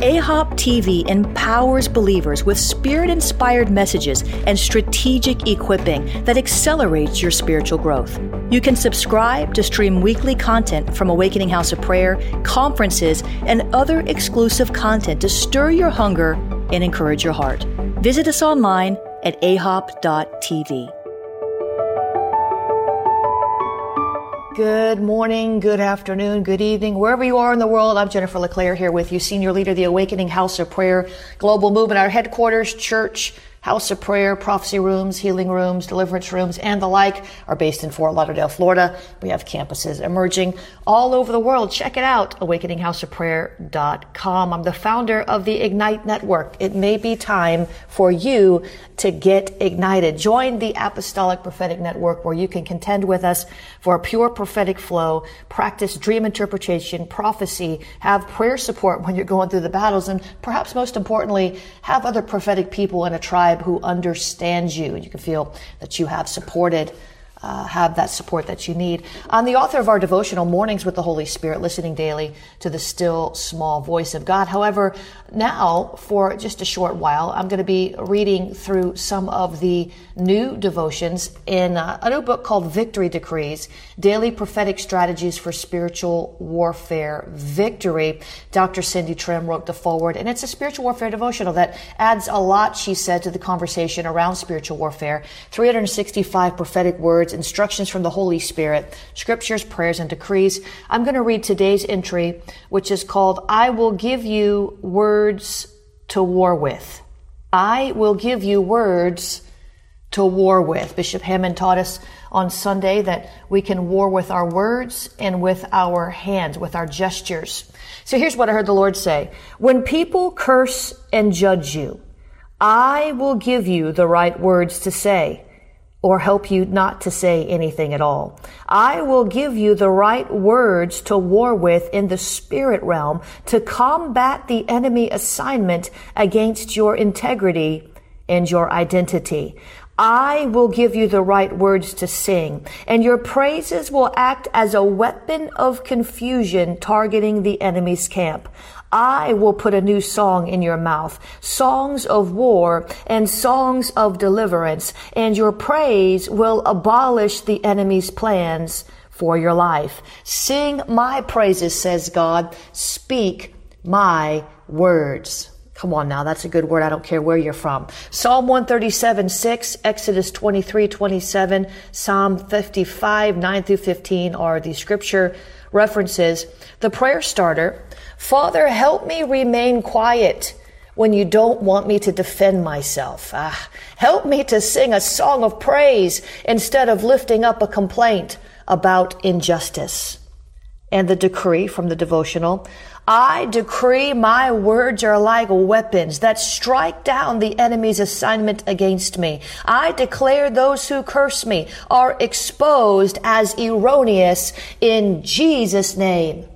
AHOP TV empowers believers with spirit inspired messages and strategic equipping that accelerates your spiritual growth. You can subscribe to stream weekly content from Awakening House of Prayer, conferences, and other exclusive content to stir your hunger and encourage your heart. Visit us online at ahop.tv. Good morning, good afternoon, good evening, wherever you are in the world. I'm Jennifer LeClaire here with you, Senior Leader of the Awakening House of Prayer Global Movement, our headquarters, church, House of Prayer, prophecy rooms, healing rooms, deliverance rooms, and the like are based in Fort Lauderdale, Florida. We have campuses emerging all over the world. Check it out, awakeninghouseofprayer.com. I'm the founder of the Ignite Network. It may be time for you to get ignited. Join the Apostolic Prophetic Network where you can contend with us for a pure prophetic flow, practice dream interpretation, prophecy, have prayer support when you're going through the battles, and perhaps most importantly, have other prophetic people in a tribe who understands you. And you can feel that you have supported uh, have that support that you need. I'm the author of our devotional Mornings with the Holy Spirit, listening daily to the still small voice of God. However, now for just a short while, I'm going to be reading through some of the new devotions in uh, a new book called Victory Decrees, Daily Prophetic Strategies for Spiritual Warfare Victory. Dr. Cindy Trimm wrote the foreword, and it's a spiritual warfare devotional that adds a lot, she said, to the conversation around spiritual warfare. 365 prophetic words words, instructions from the Holy Spirit, scriptures, prayers, and decrees. I'm going to read today's entry, which is called, I will give you words to war with. I will give you words to war with. Bishop Hamon taught us on Sunday that we can war with our words and with our hands, with our gestures. So here's what I heard the Lord say. When people curse and judge you, I will give you the right words to say or help you not to say anything at all. I will give you the right words to war with in the spirit realm to combat the enemy assignment against your integrity and your identity. I will give you the right words to sing, and your praises will act as a weapon of confusion targeting the enemy's camp. I will put a new song in your mouth, songs of war and songs of deliverance, and your praise will abolish the enemy's plans for your life. Sing my praises, says God. Speak my words. Come on now, that's a good word. I don't care where you're from. Psalm 137, 6, Exodus 23, 27, Psalm 55, 9 through 15 are the scripture references. The prayer starter, Father, help me remain quiet when you don't want me to defend myself. Ah, help me to sing a song of praise instead of lifting up a complaint about injustice. And the decree from the devotional, I decree my words are like weapons that strike down the enemy's assignment against me. I declare those who curse me are exposed as erroneous in Jesus' name.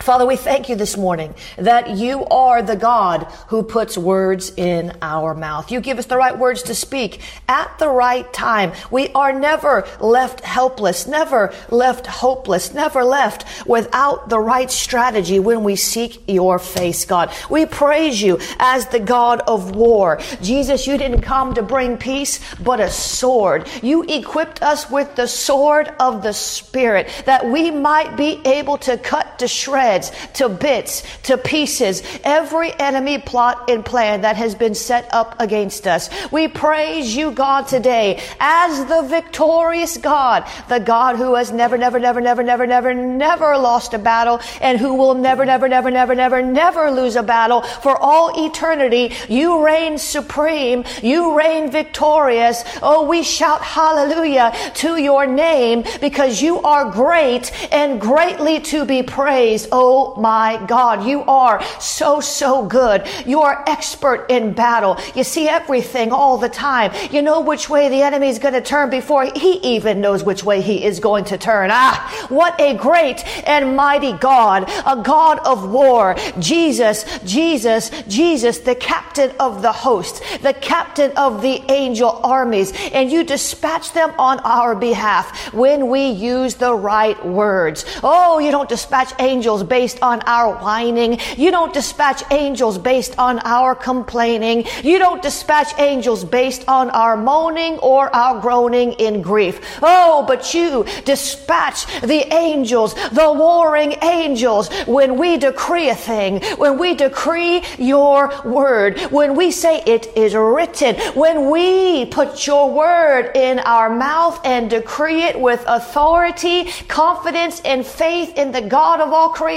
Father, we thank you this morning that you are the God who puts words in our mouth. You give us the right words to speak at the right time. We are never left helpless, never left hopeless, never left without the right strategy when we seek your face, God. We praise you as the God of war. Jesus, you didn't come to bring peace, but a sword. You equipped us with the sword of the Spirit that we might be able to cut to shred shreds, to bits, to pieces, every enemy plot and plan that has been set up against us. We praise you, God, today as the victorious God, the God who has never, never, never, never, never, never, never lost a battle and who will never, never, never, never, never, never lose a battle for all eternity. You reign supreme. You reign victorious. Oh, we shout hallelujah to your name because you are great and greatly to be praised. Oh my God, you are so, so good. You are expert in battle. You see everything all the time. You know which way the enemy is going to turn before he even knows which way he is going to turn. Ah, what a great and mighty God, a God of war. Jesus, Jesus, Jesus, the captain of the host, the captain of the angel armies. And you dispatch them on our behalf when we use the right words. Oh, you don't dispatch angels based on our whining. You don't dispatch angels based on our complaining. You don't dispatch angels based on our moaning or our groaning in grief. Oh, but you dispatch the angels, the warring angels, when we decree a thing, when we decree your word, when we say it is written, when we put your word in our mouth and decree it with authority, confidence, and faith in the God of all creation,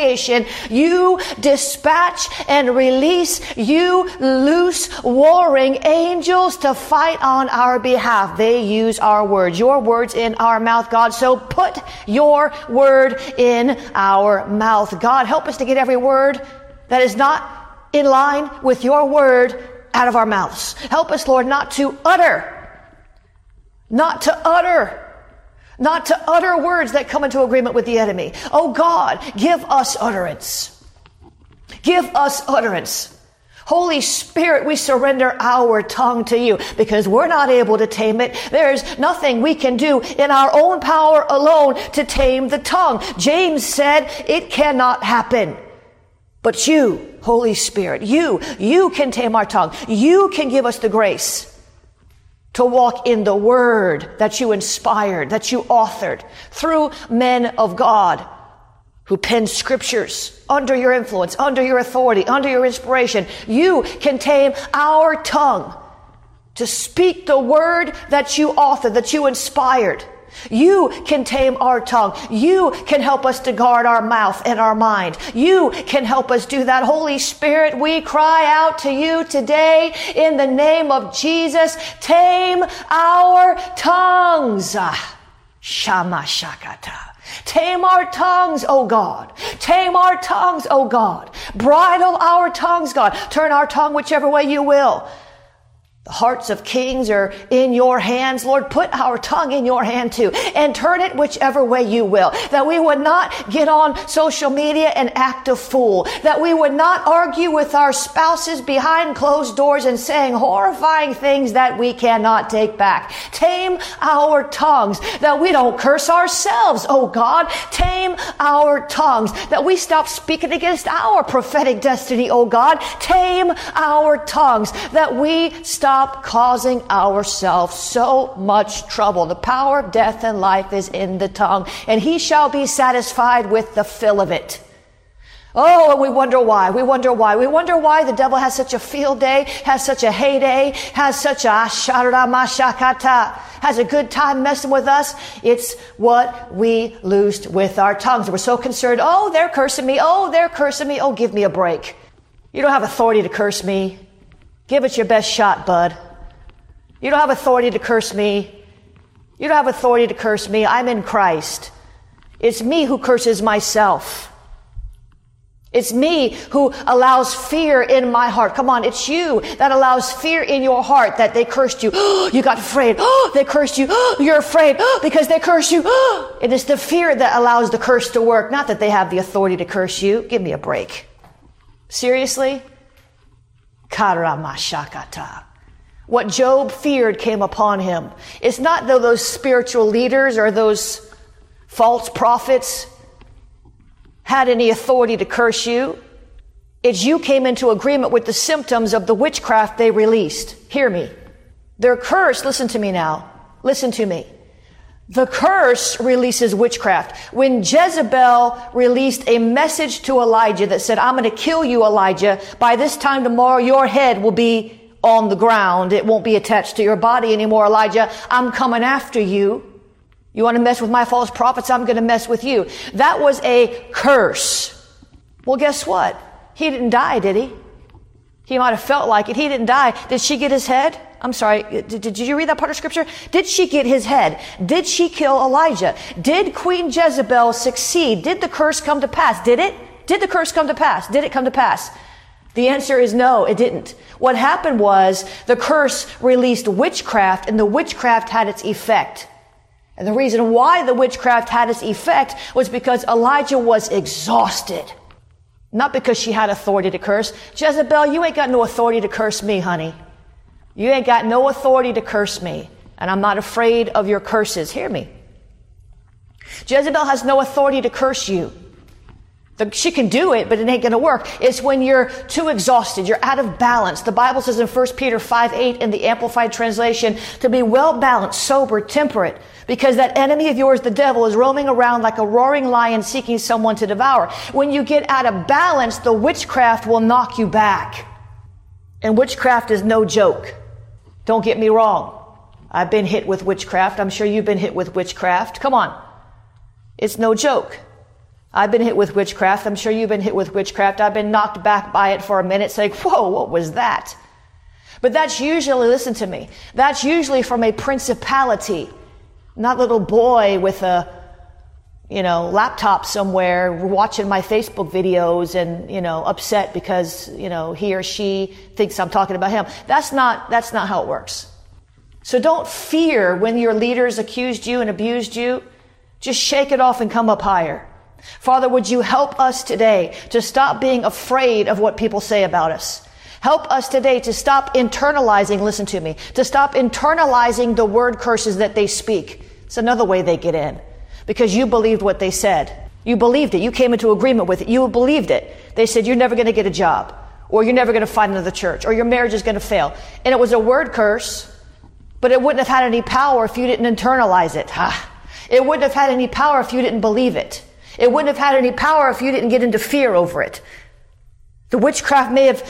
you dispatch and release, you loose warring angels to fight on our behalf. They use our words, your words in our mouth, God. So put your word in our mouth. God, help us to get every word that is not in line with your word out of our mouths. Help us, Lord, not to utter, not to utter not to utter words that come into agreement with the enemy. Oh God, give us utterance. Give us utterance. Holy Spirit, we surrender our tongue to you because we're not able to tame it. There's nothing we can do in our own power alone to tame the tongue. James said it cannot happen. But you, Holy Spirit, you, you can tame our tongue. You can give us the grace to walk in the word that you inspired, that you authored through men of God who penned scriptures under your influence, under your authority, under your inspiration. You can tame our tongue to speak the word that you authored, that you inspired. You can tame our tongue. You can help us to guard our mouth and our mind. You can help us do that. Holy Spirit, we cry out to you today in the name of Jesus. Tame our tongues. Shama Shakata. Tame our tongues, O God. Tame our tongues, O God. Bridle our tongues, God. Turn our tongue whichever way you will. The hearts of kings are in your hands. Lord, put our tongue in your hand too and turn it whichever way you will. That we would not get on social media and act a fool. That we would not argue with our spouses behind closed doors and saying horrifying things that we cannot take back. Tame our tongues. That we don't curse ourselves. Oh God, tame our tongues. That we stop speaking against our prophetic destiny. Oh God, tame our tongues. That we stop stop causing ourselves so much trouble. The power of death and life is in the tongue, and he shall be satisfied with the fill of it. Oh, and we wonder why. We wonder why. We wonder why the devil has such a field day, has such a heyday, has such a mashakata, has a good time messing with us. It's what we loosed with our tongues. We're so concerned. Oh, they're cursing me. Oh, they're cursing me. Oh, give me a break. You don't have authority to curse me. Give it your best shot, bud. You don't have authority to curse me. You don't have authority to curse me. I'm in Christ. It's me who curses myself. It's me who allows fear in my heart. Come on, it's you that allows fear in your heart that they cursed you. you got afraid. they cursed you. you're afraid because they cursed you. it is the fear that allows the curse to work, not that they have the authority to curse you. Give me a break. Seriously? Karamashakata. What Job feared came upon him. It's not though those spiritual leaders or those false prophets had any authority to curse you. It's you came into agreement with the symptoms of the witchcraft they released. Hear me. Their curse, listen to me now. Listen to me. The curse releases witchcraft. When Jezebel released a message to Elijah that said, I'm going to kill you, Elijah. By this time tomorrow, your head will be on the ground. It won't be attached to your body anymore, Elijah. I'm coming after you. You want to mess with my false prophets? I'm going to mess with you. That was a curse. Well, guess what? He didn't die, did he? He might have felt like it. He didn't die. Did she get his head? I'm sorry. Did, did, you read that part of scripture? Did she get his head? Did she kill Elijah? Did Queen Jezebel succeed? Did the curse come to pass? Did it? Did the curse come to pass? Did it come to pass? The answer is no, it didn't. What happened was the curse released witchcraft and the witchcraft had its effect. And the reason why the witchcraft had its effect was because Elijah was exhausted. Not because she had authority to curse. Jezebel, you ain't got no authority to curse me, honey. You ain't got no authority to curse me. And I'm not afraid of your curses. Hear me. Jezebel has no authority to curse you. She can do it, but it ain't gonna work. It's when you're too exhausted, you're out of balance. The Bible says in 1 Peter 5 8 in the Amplified Translation to be well balanced, sober, temperate, because that enemy of yours, the devil, is roaming around like a roaring lion seeking someone to devour. When you get out of balance, the witchcraft will knock you back. And witchcraft is no joke. Don't get me wrong. I've been hit with witchcraft. I'm sure you've been hit with witchcraft. Come on. It's no joke. I've been hit with witchcraft. I'm sure you've been hit with witchcraft. I've been knocked back by it for a minute saying, whoa, what was that? But that's usually, listen to me, that's usually from a principality not little boy with a, you know, laptop somewhere watching my Facebook videos and, you know, upset because, you know, he or she thinks I'm talking about him. That's not, that's not how it works. So don't fear when your leaders accused you and abused you. Just shake it off and come up higher. Father, would you help us today to stop being afraid of what people say about us? Help us today to stop internalizing, listen to me, to stop internalizing the word curses that they speak. It's another way they get in. Because you believed what they said. You believed it. You came into agreement with it. You believed it. They said, you're never going to get a job. Or you're never going to find another church. Or your marriage is going to fail. And it was a word curse, but it wouldn't have had any power if you didn't internalize it. It wouldn't have had any power if you didn't believe it. It wouldn't have had any power if you didn't get into fear over it. The witchcraft may have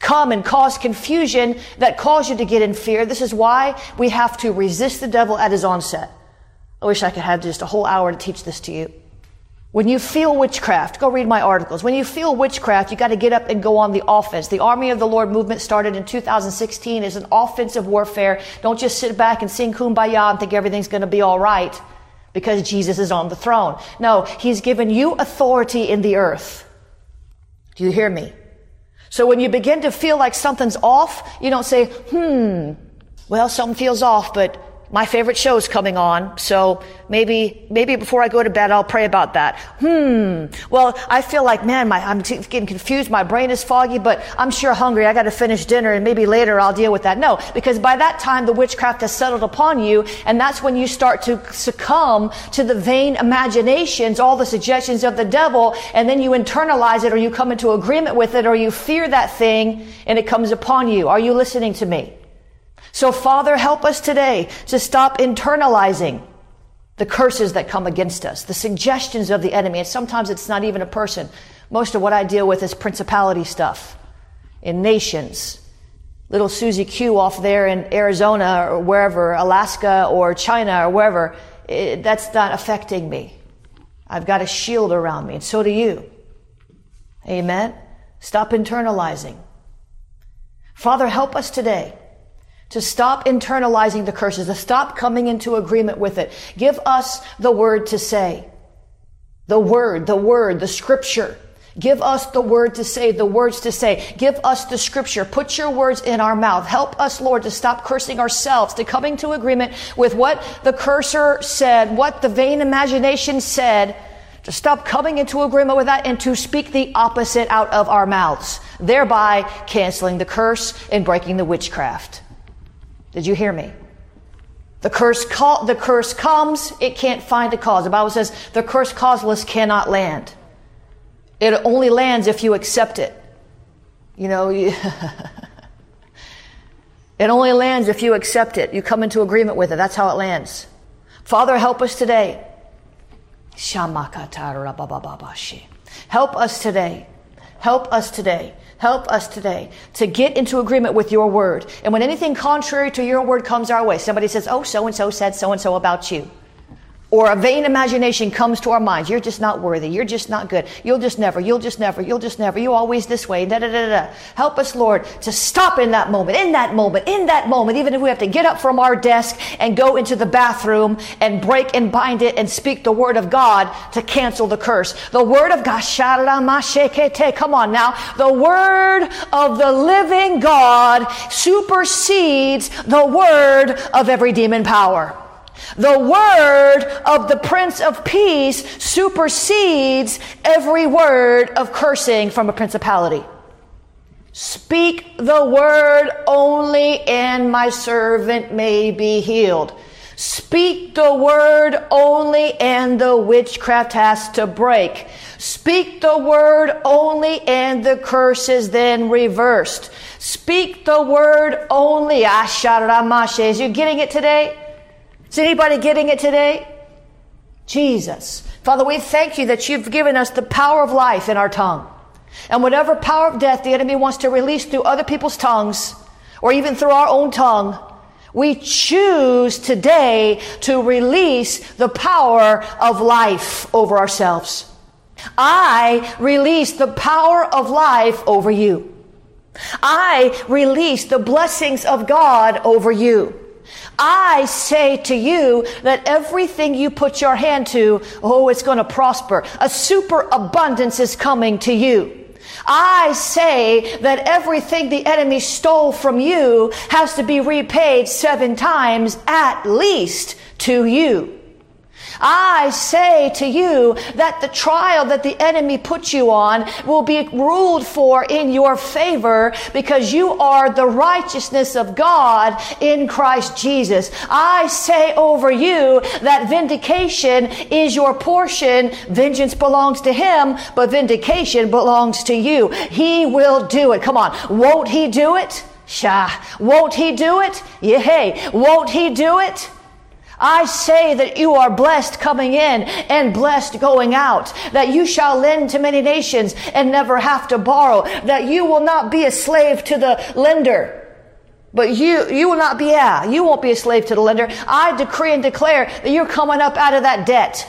come and cause confusion that caused you to get in fear. This is why we have to resist the devil at his onset. I wish I could have just a whole hour to teach this to you. When you feel witchcraft, go read my articles. When you feel witchcraft, you got to get up and go on the offense. The Army of the Lord movement started in 2016 as an offensive warfare. Don't just sit back and sing kumbaya and think everything's going to be all right because Jesus is on the throne. No, He's given you authority in the earth. Do you hear me? So when you begin to feel like something's off, you don't say, hmm, well, something feels off, but my favorite show's coming on, so maybe, maybe before I go to bed, I'll pray about that. Hmm. Well, I feel like, man, my, I'm t- getting confused. My brain is foggy, but I'm sure hungry. I got to finish dinner and maybe later I'll deal with that. No, because by that time, the witchcraft has settled upon you, and that's when you start to succumb to the vain imaginations, all the suggestions of the devil, and then you internalize it or you come into agreement with it or you fear that thing and it comes upon you. Are you listening to me? So Father, help us today to stop internalizing the curses that come against us, the suggestions of the enemy. And sometimes it's not even a person. Most of what I deal with is principality stuff in nations. Little Susie Q off there in Arizona or wherever, Alaska or China or wherever, it, that's not affecting me. I've got a shield around me, and so do you. Amen. Stop internalizing. Father, help us today to stop internalizing the curses, to stop coming into agreement with it. Give us the word to say. The word, the word, the scripture. Give us the word to say, the words to say. Give us the scripture. Put your words in our mouth. Help us, Lord, to stop cursing ourselves, to coming to agreement with what the cursor said, what the vain imagination said, to stop coming into agreement with that and to speak the opposite out of our mouths, thereby canceling the curse and breaking the witchcraft. Did you hear me? The curse, the curse comes, it can't find a cause. The Bible says the curse causeless cannot land. It only lands if you accept it. You know, you it only lands if you accept it. You come into agreement with it. That's how it lands. Father, help us today. Help us today. Help us today. Help us today to get into agreement with your word. And when anything contrary to your word comes our way, somebody says, Oh, so and so said so and so about you or a vain imagination comes to our minds. You're just not worthy. You're just not good. You'll just never, you'll just never, you'll just never, you always this way, da da da da. Help us, Lord, to stop in that moment, in that moment, in that moment, even if we have to get up from our desk and go into the bathroom and break and bind it and speak the word of God to cancel the curse. The word of God, come on now. The word of the living God supersedes the word of every demon power. The word of the Prince of Peace supersedes every word of cursing from a principality. Speak the word only and my servant may be healed. Speak the word only and the witchcraft has to break. Speak the word only and the curse is then reversed. Speak the word only. Ah, Asharamashe. Is you getting it today? Is anybody getting it today? Jesus. Father, we thank you that you've given us the power of life in our tongue. And whatever power of death the enemy wants to release through other people's tongues, or even through our own tongue, we choose today to release the power of life over ourselves. I release the power of life over you. I release the blessings of God over you. I say to you that everything you put your hand to, oh, it's going to prosper. A superabundance is coming to you. I say that everything the enemy stole from you has to be repaid seven times at least to you. I say to you that the trial that the enemy puts you on will be ruled for in your favor because you are the righteousness of God in Christ Jesus. I say over you that vindication is your portion. Vengeance belongs to him, but vindication belongs to you. He will do it. Come on. Won't he do it? Shah. Won't he do it? Yay. Won't he do it? I say that you are blessed coming in and blessed going out, that you shall lend to many nations and never have to borrow, that you will not be a slave to the lender. But you, you will not be, yeah, you won't be a slave to the lender. I decree and declare that you're coming up out of that debt.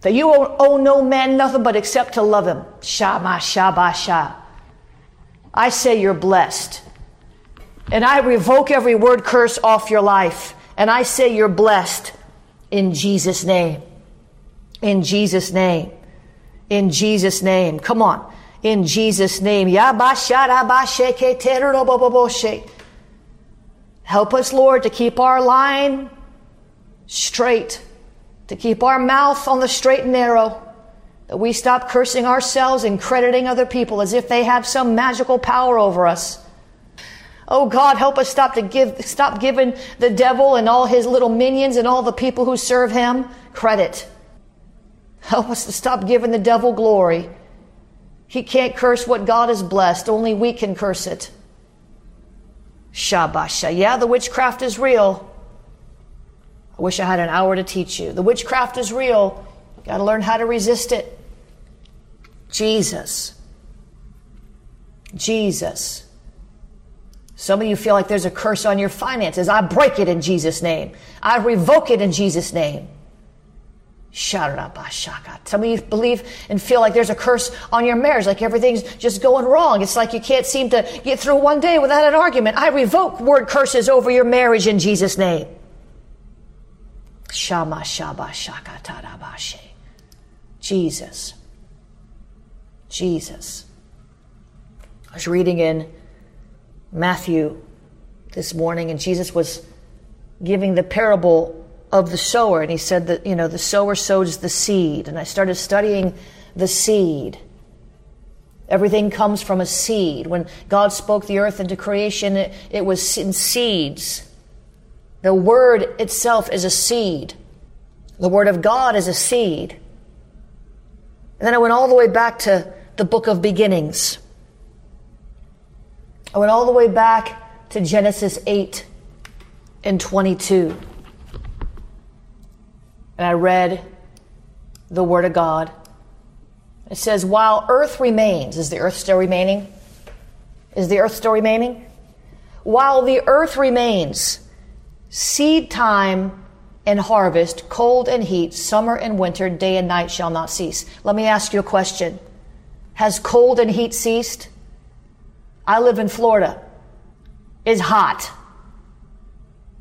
That you will owe no man nothing but except to love him. Shama, shaba, sha. I say you're blessed. And I revoke every word curse off your life. And I say you're blessed in Jesus' name. In Jesus' name. In Jesus' name. Come on. In Jesus' name. Help us, Lord, to keep our line straight, to keep our mouth on the straight and narrow, that we stop cursing ourselves and crediting other people as if they have some magical power over us. Oh God, help us stop to give, stop giving the devil and all his little minions and all the people who serve him credit. Help us to stop giving the devil glory. He can't curse what God has blessed. Only we can curse it. Shabasha. Yeah, the witchcraft is real. I wish I had an hour to teach you. The witchcraft is real. You Got to learn how to resist it. Jesus. Jesus. Some of you feel like there's a curse on your finances. I break it in Jesus' name. I revoke it in Jesus' name. Some of you believe and feel like there's a curse on your marriage, like everything's just going wrong. It's like you can't seem to get through one day without an argument. I revoke word curses over your marriage in Jesus' name. Shama Shaba Shaka Tarabashe. Jesus. Jesus. I was reading in Matthew this morning, and Jesus was giving the parable of the sower, and he said that, you know, the sower sows the seed. And I started studying the seed. Everything comes from a seed. When God spoke the earth into creation, it, it was in seeds. The word itself is a seed. The word of God is a seed. And then I went all the way back to the book of beginnings. I went all the way back to Genesis 8 and 22. and I read the Word of God. It says, while earth remains, is the earth still remaining? Is the earth still remaining? While the earth remains, seed time and harvest, cold and heat, summer and winter, day and night shall not cease. Let me ask you a question. Has cold and heat ceased? I live in Florida. It's hot.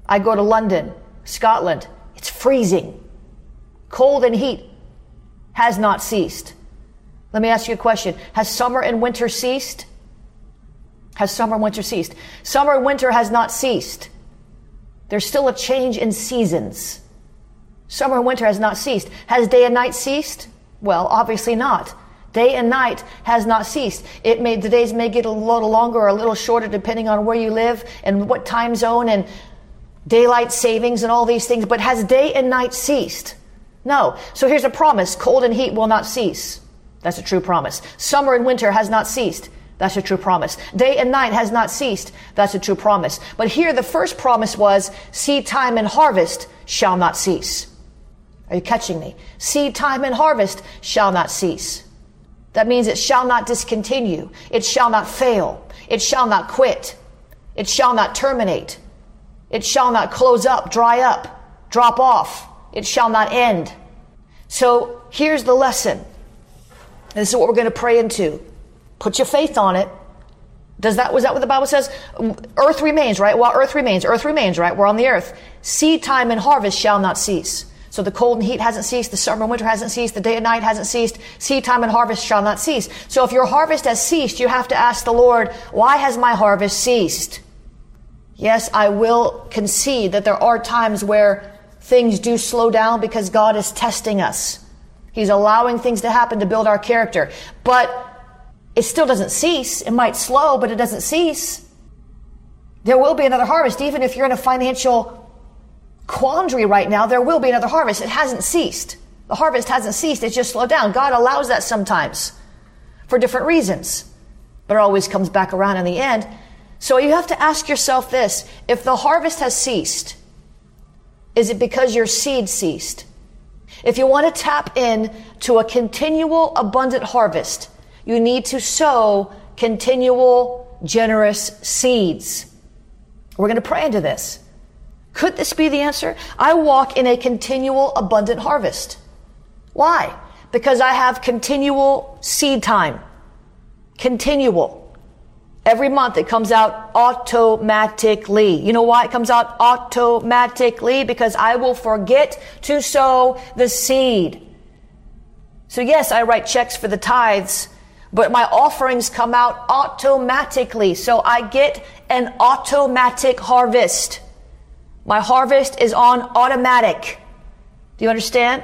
I go to London, Scotland. It's freezing. Cold and heat has not ceased. Let me ask you a question. Has summer and winter ceased? Has summer and winter ceased? Summer and winter has not ceased. There's still a change in seasons. Summer and winter has not ceased. Has day and night ceased? Well, obviously not. Day and night has not ceased. It may, the days may get a little longer or a little shorter depending on where you live and what time zone and daylight savings and all these things, but has day and night ceased? No. So here's a promise. Cold and heat will not cease. That's a true promise. Summer and winter has not ceased. That's a true promise. Day and night has not ceased. That's a true promise. But here the first promise was seed time and harvest shall not cease. Are you catching me? Seed time and harvest shall not cease. That means it shall not discontinue. It shall not fail. It shall not quit. It shall not terminate. It shall not close up, dry up, drop off. It shall not end. So here's the lesson. This is what we're going to pray into. Put your faith on it. Does that was that what the Bible says? Earth remains, right? While earth remains, earth remains, right? We're on the earth. Seed time and harvest shall not cease. So the cold and heat hasn't ceased, the summer and winter hasn't ceased, the day and night hasn't ceased, seed time and harvest shall not cease. So if your harvest has ceased, you have to ask the Lord, why has my harvest ceased? Yes, I will concede that there are times where things do slow down because God is testing us. He's allowing things to happen to build our character. But it still doesn't cease. It might slow, but it doesn't cease. There will be another harvest. Even if you're in a financial quandary right now, there will be another harvest. It hasn't ceased. The harvest hasn't ceased. It's just slowed down. God allows that sometimes for different reasons, but it always comes back around in the end. So you have to ask yourself this. If the harvest has ceased, is it because your seed ceased? If you want to tap in to a continual abundant harvest, you need to sow continual generous seeds. We're going to pray into this. Could this be the answer? I walk in a continual abundant harvest. Why? Because I have continual seed time. Continual. Every month it comes out automatically. You know why it comes out automatically? Because I will forget to sow the seed. So yes, I write checks for the tithes, but my offerings come out automatically. So I get an automatic harvest. My harvest is on automatic. Do you understand?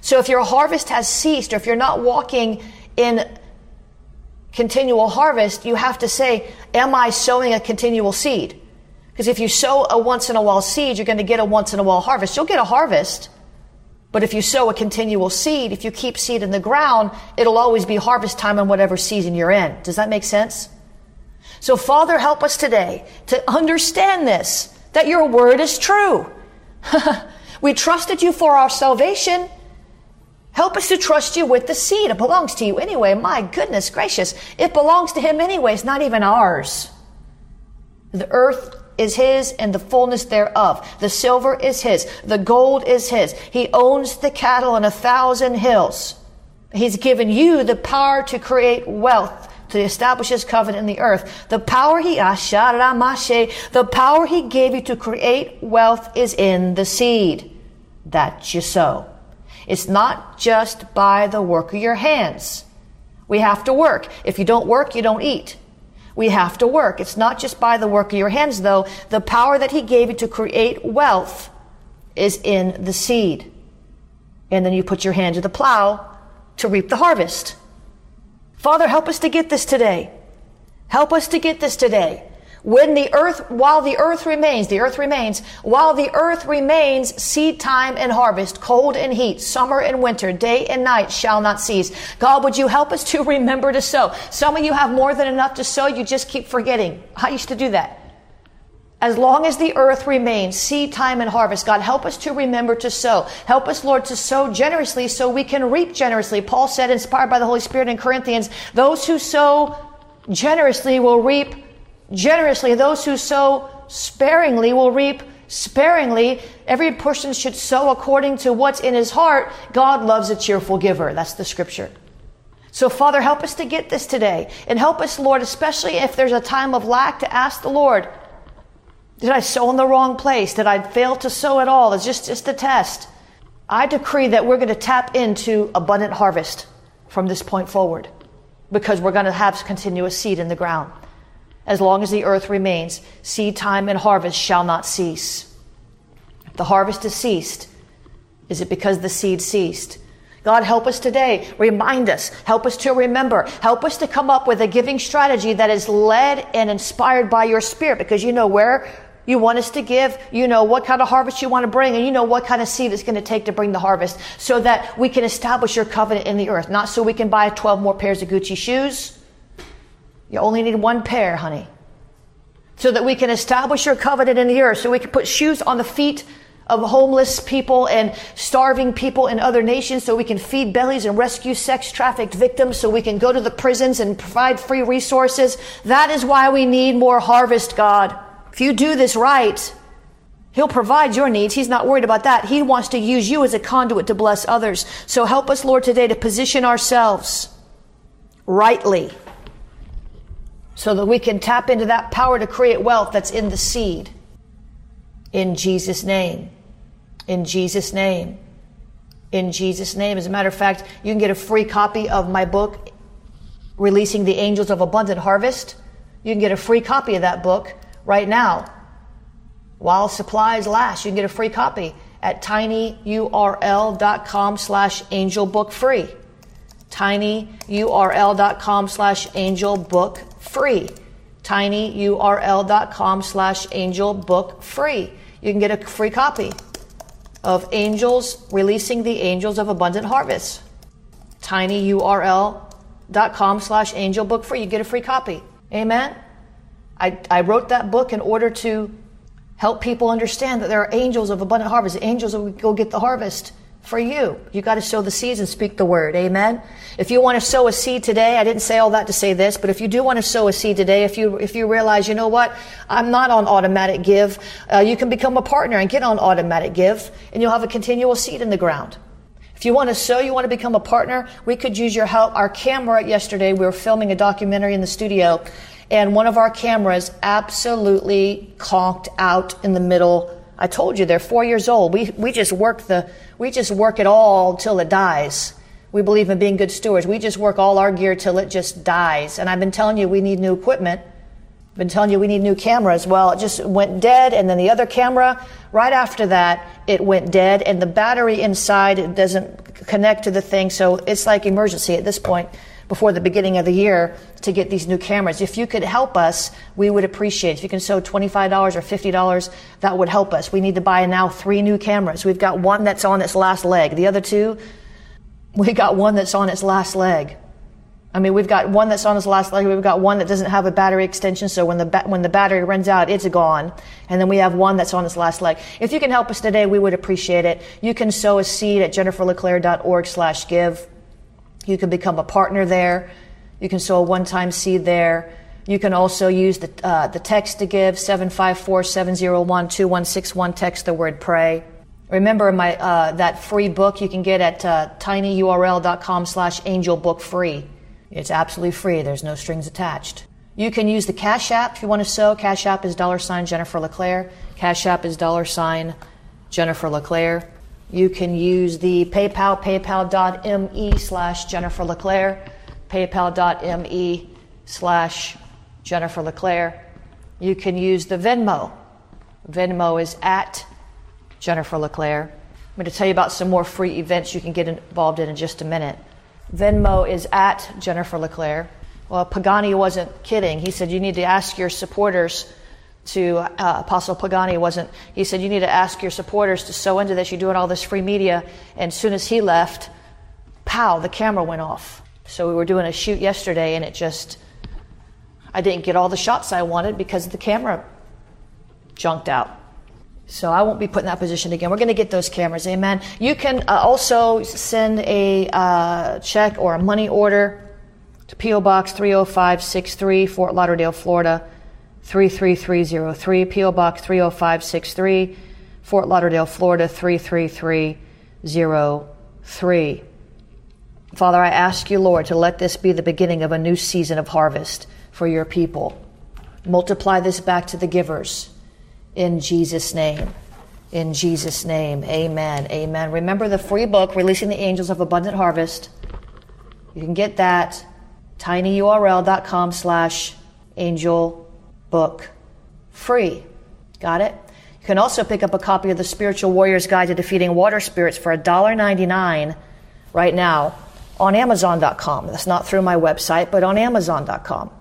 So if your harvest has ceased or if you're not walking in continual harvest, you have to say, am I sowing a continual seed? Because if you sow a once in a while seed, you're going to get a once in a while harvest. You'll get a harvest. But if you sow a continual seed, if you keep seed in the ground, it'll always be harvest time in whatever season you're in. Does that make sense? So Father, help us today to understand this, that your word is true. we trusted you for our salvation. Help us to trust you with the seed. It belongs to you anyway. My goodness gracious. It belongs to him anyway. It's not even ours. The earth is his and the fullness thereof. The silver is his. The gold is his. He owns the cattle on a thousand hills. He's given you the power to create wealth to establish his covenant in the earth. The power he ah, the power he gave you to create wealth is in the seed that you sow. It's not just by the work of your hands. We have to work. If you don't work, you don't eat. We have to work. It's not just by the work of your hands, though. The power that He gave you to create wealth is in the seed. And then you put your hand to the plow to reap the harvest. Father, help us to get this today. Help us to get this today. When the earth, while the earth remains, the earth remains, while the earth remains, seed time and harvest, cold and heat, summer and winter, day and night shall not cease. God, would you help us to remember to sow? Some of you have more than enough to sow, you just keep forgetting. I used to do that. As long as the earth remains, seed time and harvest. God, help us to remember to sow. Help us, Lord, to sow generously so we can reap generously. Paul said, inspired by the Holy Spirit in Corinthians, those who sow generously will reap generously. Those who sow sparingly will reap sparingly. Every person should sow according to what's in his heart. God loves a cheerful giver. That's the scripture. So, Father, help us to get this today. And help us, Lord, especially if there's a time of lack, to ask the Lord, did I sow in the wrong place? Did I fail to sow at all? It's just, just a test. I decree that we're going to tap into abundant harvest from this point forward because we're going to have continuous seed in the ground. As long as the earth remains, seed time and harvest shall not cease. If the harvest is ceased. Is it because the seed ceased? God, help us today. Remind us. Help us to remember. Help us to come up with a giving strategy that is led and inspired by your spirit because you know where you want us to give. You know what kind of harvest you want to bring and you know what kind of seed it's going to take to bring the harvest so that we can establish your covenant in the earth. Not so we can buy 12 more pairs of Gucci shoes. You only need one pair, honey. So that we can establish your covenant in the earth. So we can put shoes on the feet of homeless people and starving people in other nations so we can feed bellies and rescue sex trafficked victims so we can go to the prisons and provide free resources. That is why we need more harvest, God. If you do this right, He'll provide your needs. He's not worried about that. He wants to use you as a conduit to bless others. So help us, Lord, today to position ourselves rightly so that we can tap into that power to create wealth that's in the seed. In Jesus' name. In Jesus' name. In Jesus' name. As a matter of fact, you can get a free copy of my book, Releasing the Angels of Abundant Harvest. You can get a free copy of that book right now. While supplies last, you can get a free copy at tinyurl.com slash angelbookfree. tinyurl.com slash angelbookfree. tinyurl.com slash angelbookfree. You can get a free copy of Angels Releasing the Angels of Abundant Harvest. tinyurl.com slash angelbookfree. You get a free copy. Amen. I, I wrote that book in order to help people understand that there are angels of abundant harvest, angels will go get the harvest for you. You got to sow the seeds and speak the word. Amen. If you want to sow a seed today, I didn't say all that to say this, but if you do want to sow a seed today, if you if you realize, you know what, I'm not on automatic give, uh, you can become a partner and get on automatic give, and you'll have a continual seed in the ground. If you want to sow, you want to become a partner, we could use your help. Our camera yesterday, we were filming a documentary in the studio, and one of our cameras absolutely conked out in the middle. I told you they're four years old. We we just work the we just work it all till it dies. We believe in being good stewards. We just work all our gear till it just dies. And I've been telling you we need new equipment. I've been telling you we need new cameras. Well, it just went dead, and then the other camera, right after that, it went dead, and the battery inside it doesn't connect to the thing, so it's like emergency at this point before the beginning of the year to get these new cameras. If you could help us, we would appreciate it. If you can sow $25 or $50, that would help us. We need to buy now three new cameras. We've got one that's on its last leg. The other two, we got one that's on its last leg. I mean, we've got one that's on its last leg. We've got one that doesn't have a battery extension, so when the ba- when the battery runs out, it's gone. And then we have one that's on its last leg. If you can help us today, we would appreciate it. You can sow a seed at jenniferleclaire.org/give. You can become a partner there. You can sow a one-time seed there. You can also use the, uh, the text to give, 754-701-2161. Text the word pray. Remember my, uh, that free book you can get at uh, tinyurl.com slash angelbookfree. It's absolutely free. There's no strings attached. You can use the Cash App if you want to sow. Cash App is dollar sign Jennifer LeClaire. Cash App is dollar sign Jennifer LeClaire. You can use the PayPal, paypal.me slash Jennifer LeClaire, paypal.me slash Jennifer LeClaire. You can use the Venmo. Venmo is at Jennifer LeClaire. I'm going to tell you about some more free events you can get involved in in just a minute. Venmo is at Jennifer LeClaire. Well, Pagani wasn't kidding. He said, You need to ask your supporters to uh, Apostle Pagani wasn't, he said, You need to ask your supporters to sew into this. You're doing all this free media. And as soon as he left, pow, the camera went off. So we were doing a shoot yesterday, and it just, I didn't get all the shots I wanted because the camera junked out. So I won't be put in that position again. We're going to get those cameras. Amen. You can uh, also send a uh, check or a money order to P.O. Box 30563, Fort Lauderdale, Florida 33303. P.O. Box 30563, Fort Lauderdale, Florida 33303. Father, I ask you, Lord, to let this be the beginning of a new season of harvest for your people. Multiply this back to the givers in Jesus' name. In Jesus' name, amen. Amen. Remember the free book, Releasing the Angels of Abundant Harvest. You can get that tinyurl.com slash angel book free. Got it? You can also pick up a copy of the Spiritual Warrior's Guide to Defeating Water Spirits for $1.99 right now on Amazon.com. That's not through my website, but on Amazon.com.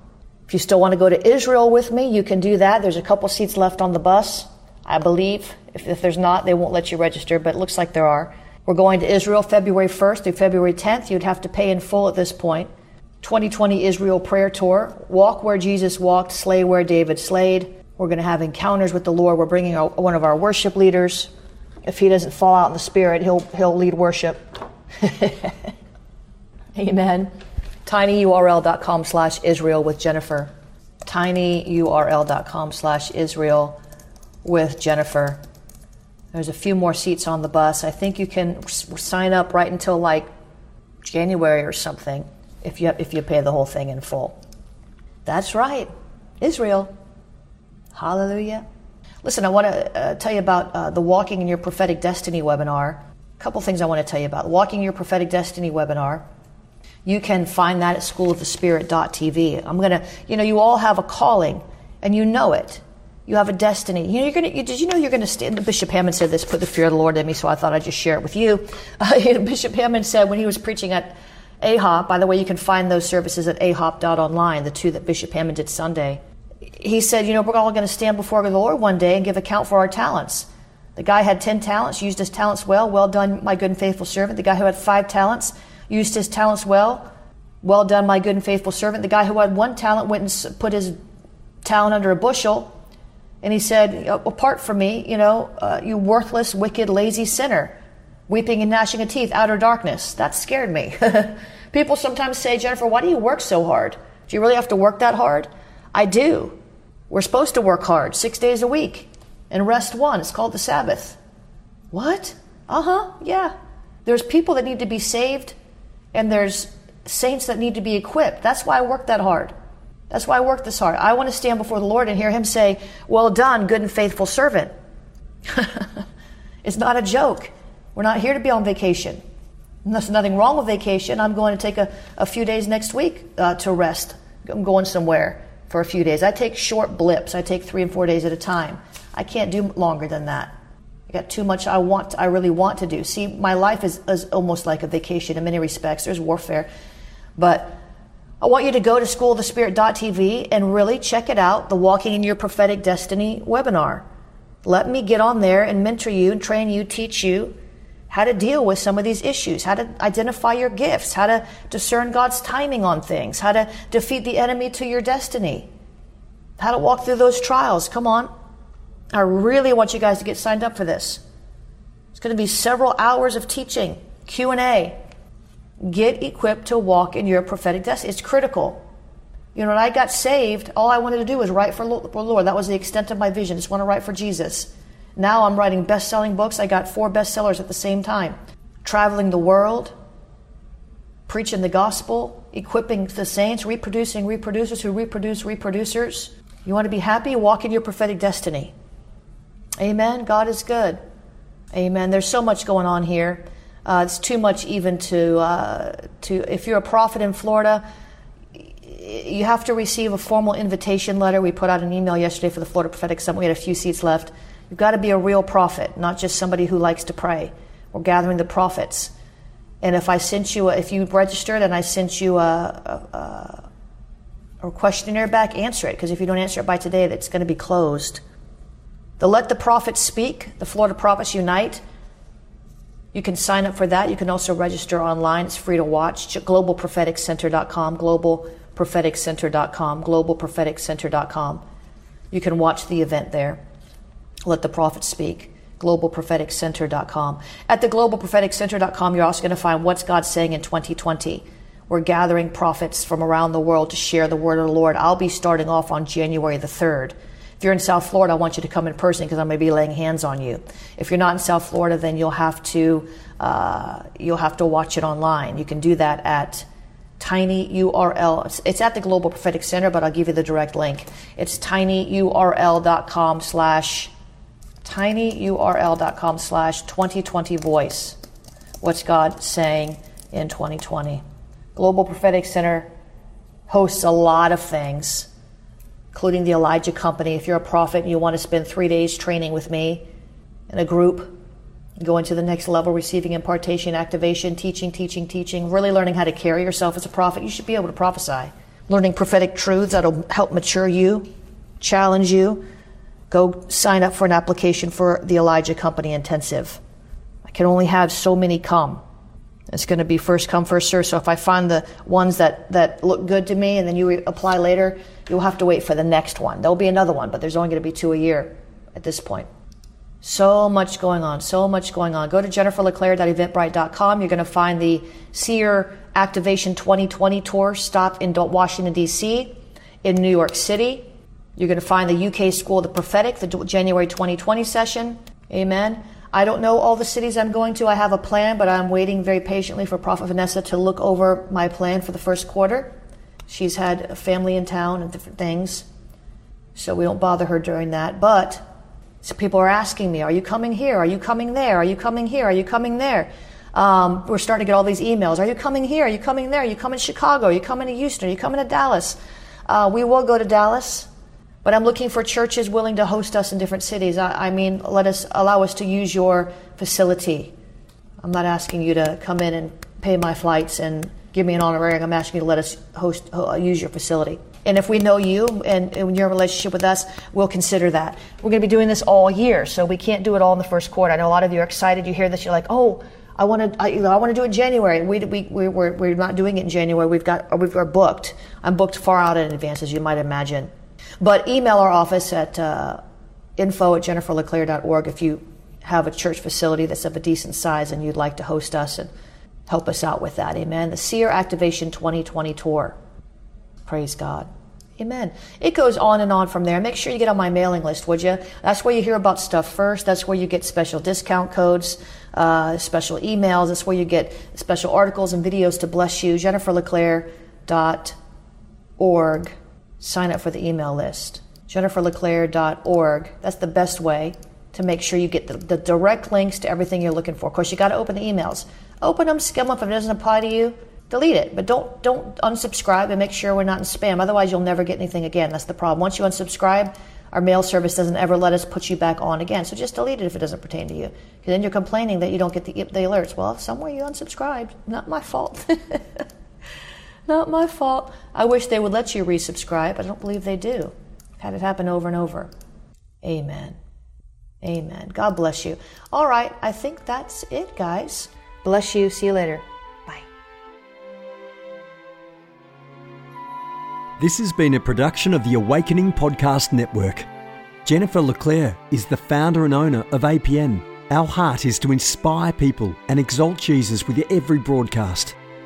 If you still want to go to Israel with me, you can do that. There's a couple seats left on the bus, I believe. If, if there's not, they won't let you register, but it looks like there are. We're going to Israel February 1st through February 10th. You'd have to pay in full at this point. 2020 Israel Prayer Tour. Walk where Jesus walked, slay where David slayed. We're going to have encounters with the Lord. We're bringing one of our worship leaders. If he doesn't fall out in the spirit, he'll, he'll lead worship. Amen tinyurl.com slash Israel with Jennifer. tinyurl.com slash Israel with Jennifer. There's a few more seats on the bus. I think you can sign up right until like January or something if you, if you pay the whole thing in full. That's right, Israel. Hallelujah. Listen, I want to uh, tell you about uh, the Walking in Your Prophetic Destiny webinar. A couple things I want to tell you about. Walking in Your Prophetic Destiny webinar. You can find that at schoolofthespirit.tv. I'm going to, you know, you all have a calling and you know it. You have a destiny. You know, you're going to, you, did you know you're going to stand? The Bishop Hamon said this, put the fear of the Lord in me, so I thought I'd just share it with you. Uh, Bishop Hamon said when he was preaching at AHOP, by the way, you can find those services at ahop.online, the two that Bishop Hamon did Sunday. He said, you know, we're all going to stand before the Lord one day and give account for our talents. The guy had 10 talents, used his talents well. Well done, my good and faithful servant. The guy who had five talents, used his talents well. Well done, my good and faithful servant. The guy who had one talent went and put his talent under a bushel. And he said, Apart from me, you know, uh, you worthless, wicked, lazy sinner, weeping and gnashing of teeth, outer darkness. That scared me. People sometimes say, Jennifer, why do you work so hard? Do you really have to work that hard? I do. We're supposed to work hard six days a week and rest one. It's called the Sabbath. What? Uh huh, yeah. There's people that need to be saved and there's saints that need to be equipped. That's why I work that hard. That's why I work this hard. I want to stand before the Lord and hear Him say, Well done, good and faithful servant. it's not a joke. We're not here to be on vacation. There's nothing wrong with vacation. I'm going to take a, a few days next week uh, to rest. I'm going somewhere for a few days. I take short blips. I take three and four days at a time. I can't do longer than that I got too much I want, I really want to do. See, my life is, is almost like a vacation in many respects. There's warfare. But I want you to go to schoolofthespirit.tv and really check it out, the Walking in Your Prophetic Destiny webinar. Let me get on there and mentor you and train you, teach you how to deal with some of these issues, how to identify your gifts, how to discern God's timing on things, how to defeat the enemy to your destiny, how to walk through those trials. Come on. I really want you guys to get signed up for this. It's going to be several hours of teaching, Q&A. Get equipped to walk in your prophetic destiny. It's critical. You know, when I got saved, all I wanted to do was write for the Lord. That was the extent of my vision. Just want to write for Jesus. Now I'm writing best-selling books. I got four bestsellers at the same time. Traveling the world, preaching the gospel, equipping the saints, reproducing reproducers who reproduce reproducers. You want to be happy? Walk in your prophetic destiny. Amen. God is good. Amen. There's so much going on here. Uh, it's too much even to uh, to. If you're a prophet in Florida, you have to receive a formal invitation letter. We put out an email yesterday for the Florida Prophetic Summit. We had a few seats left. You've got to be a real prophet, not just somebody who likes to pray. We're gathering the prophets. And if I sent you, a, if you registered and I sent you a, a, a questionnaire back, answer it. Because if you don't answer it by today, it's going to be closed. The Let the Prophets Speak, the Florida Prophets Unite. You can sign up for that. You can also register online. It's free to watch. GlobalPropheticCenter.com, GlobalPropheticCenter.com, GlobalPropheticCenter.com. You can watch the event there. Let the prophet speak globalpropheticcenter.com. At the globalpropheticcenter.com, you're also going to find what's God saying in 2020. We're gathering prophets from around the world to share the word of the Lord. I'll be starting off on January the 3rd. If you're in South Florida, I want you to come in person because I'm going to be laying hands on you. If you're not in South Florida, then you'll have to uh, you'll have to watch it online. You can do that at tiny URL. It's, it's, at the Global Prophetic Center, but I'll give you the direct link. It's tinyurl.com slash tinyurl.com slash 2020 voice. What's God saying in 2020? Global Prophetic Center hosts a lot of things, including the Elijah Company. If you're a prophet and you want to spend three days training with me in a group, going to the next level, receiving impartation, activation, teaching, teaching, teaching, really learning how to carry yourself as a prophet, you should be able to prophesy. Learning prophetic truths that'll help mature you, challenge you, go sign up for an application for the Elijah Company Intensive. I can only have so many come. It's going to be first come, first serve. So if I find the ones that, that look good to me and then you apply later, you'll have to wait for the next one. There'll be another one, but there's only going to be two a year at this point. So much going on, so much going on. Go to jenniferleclaire.eventbrite.com. You're going to find the Seer Activation 2020 tour stop in Washington, D.C., in New York City, you're going to find the UK School of the Prophetic, the January 2020 session. Amen. I don't know all the cities I'm going to. I have a plan, but I'm waiting very patiently for Prophet Vanessa to look over my plan for the first quarter. She's had a family in town and different things, so we don't bother her during that. But so people are asking me, Are you coming here? Are you coming there? Are you coming here? Are you coming there? Um, we're starting to get all these emails. Are you coming here? Are you coming there? Are you coming to Chicago? Are you coming to Houston? Are you coming to Dallas? Uh, we will go to Dallas. But I'm looking for churches willing to host us in different cities. I, I, mean, let us allow us to use your facility. I'm not asking you to come in and pay my flights and give me an honorarium. I'm asking you to let us host, uh, use your facility. And if we know you and, and your relationship with us, we'll consider that. We're going to be doing this all year, so we can't do it all in the first quarter. I know a lot of you are excited. You hear this, you're like, oh, I want to, I, I want to do it in January. We, we, we, we're, we're not doing it in January. We've got, we're booked. I'm booked far out in advance, as you might imagine. But email our office at uh, info at jenniferleclaire.org if you have a church facility that's of a decent size and you'd like to host us and help us out with that. Amen. The Seer Activation 2020 Tour. Praise God. Amen. It goes on and on from there. Make sure you get on my mailing list, would you? That's where you hear about stuff first. That's where you get special discount codes, uh, special emails. That's where you get special articles and videos to bless you. JenniferLeClaire.org sign up for the email list. JenniferLeClaire.org. That's the best way to make sure you get the, the direct links to everything you're looking for. Of course, you got to open the emails. Open them, skim them. If it doesn't apply to you, delete it. But don't don't unsubscribe and make sure we're not in spam. Otherwise, you'll never get anything again. That's the problem. Once you unsubscribe, our mail service doesn't ever let us put you back on again. So just delete it if it doesn't pertain to you. Because then you're complaining that you don't get the, the alerts. Well, somewhere you unsubscribed. Not my fault. Not my fault. I wish they would let you resubscribe. I don't believe they do. I've had it happen over and over. Amen. Amen. God bless you. All right, I think that's it, guys. Bless you. See you later. Bye. This has been a production of the Awakening Podcast Network. Jennifer LeClaire is the founder and owner of APN. Our heart is to inspire people and exalt Jesus with every broadcast.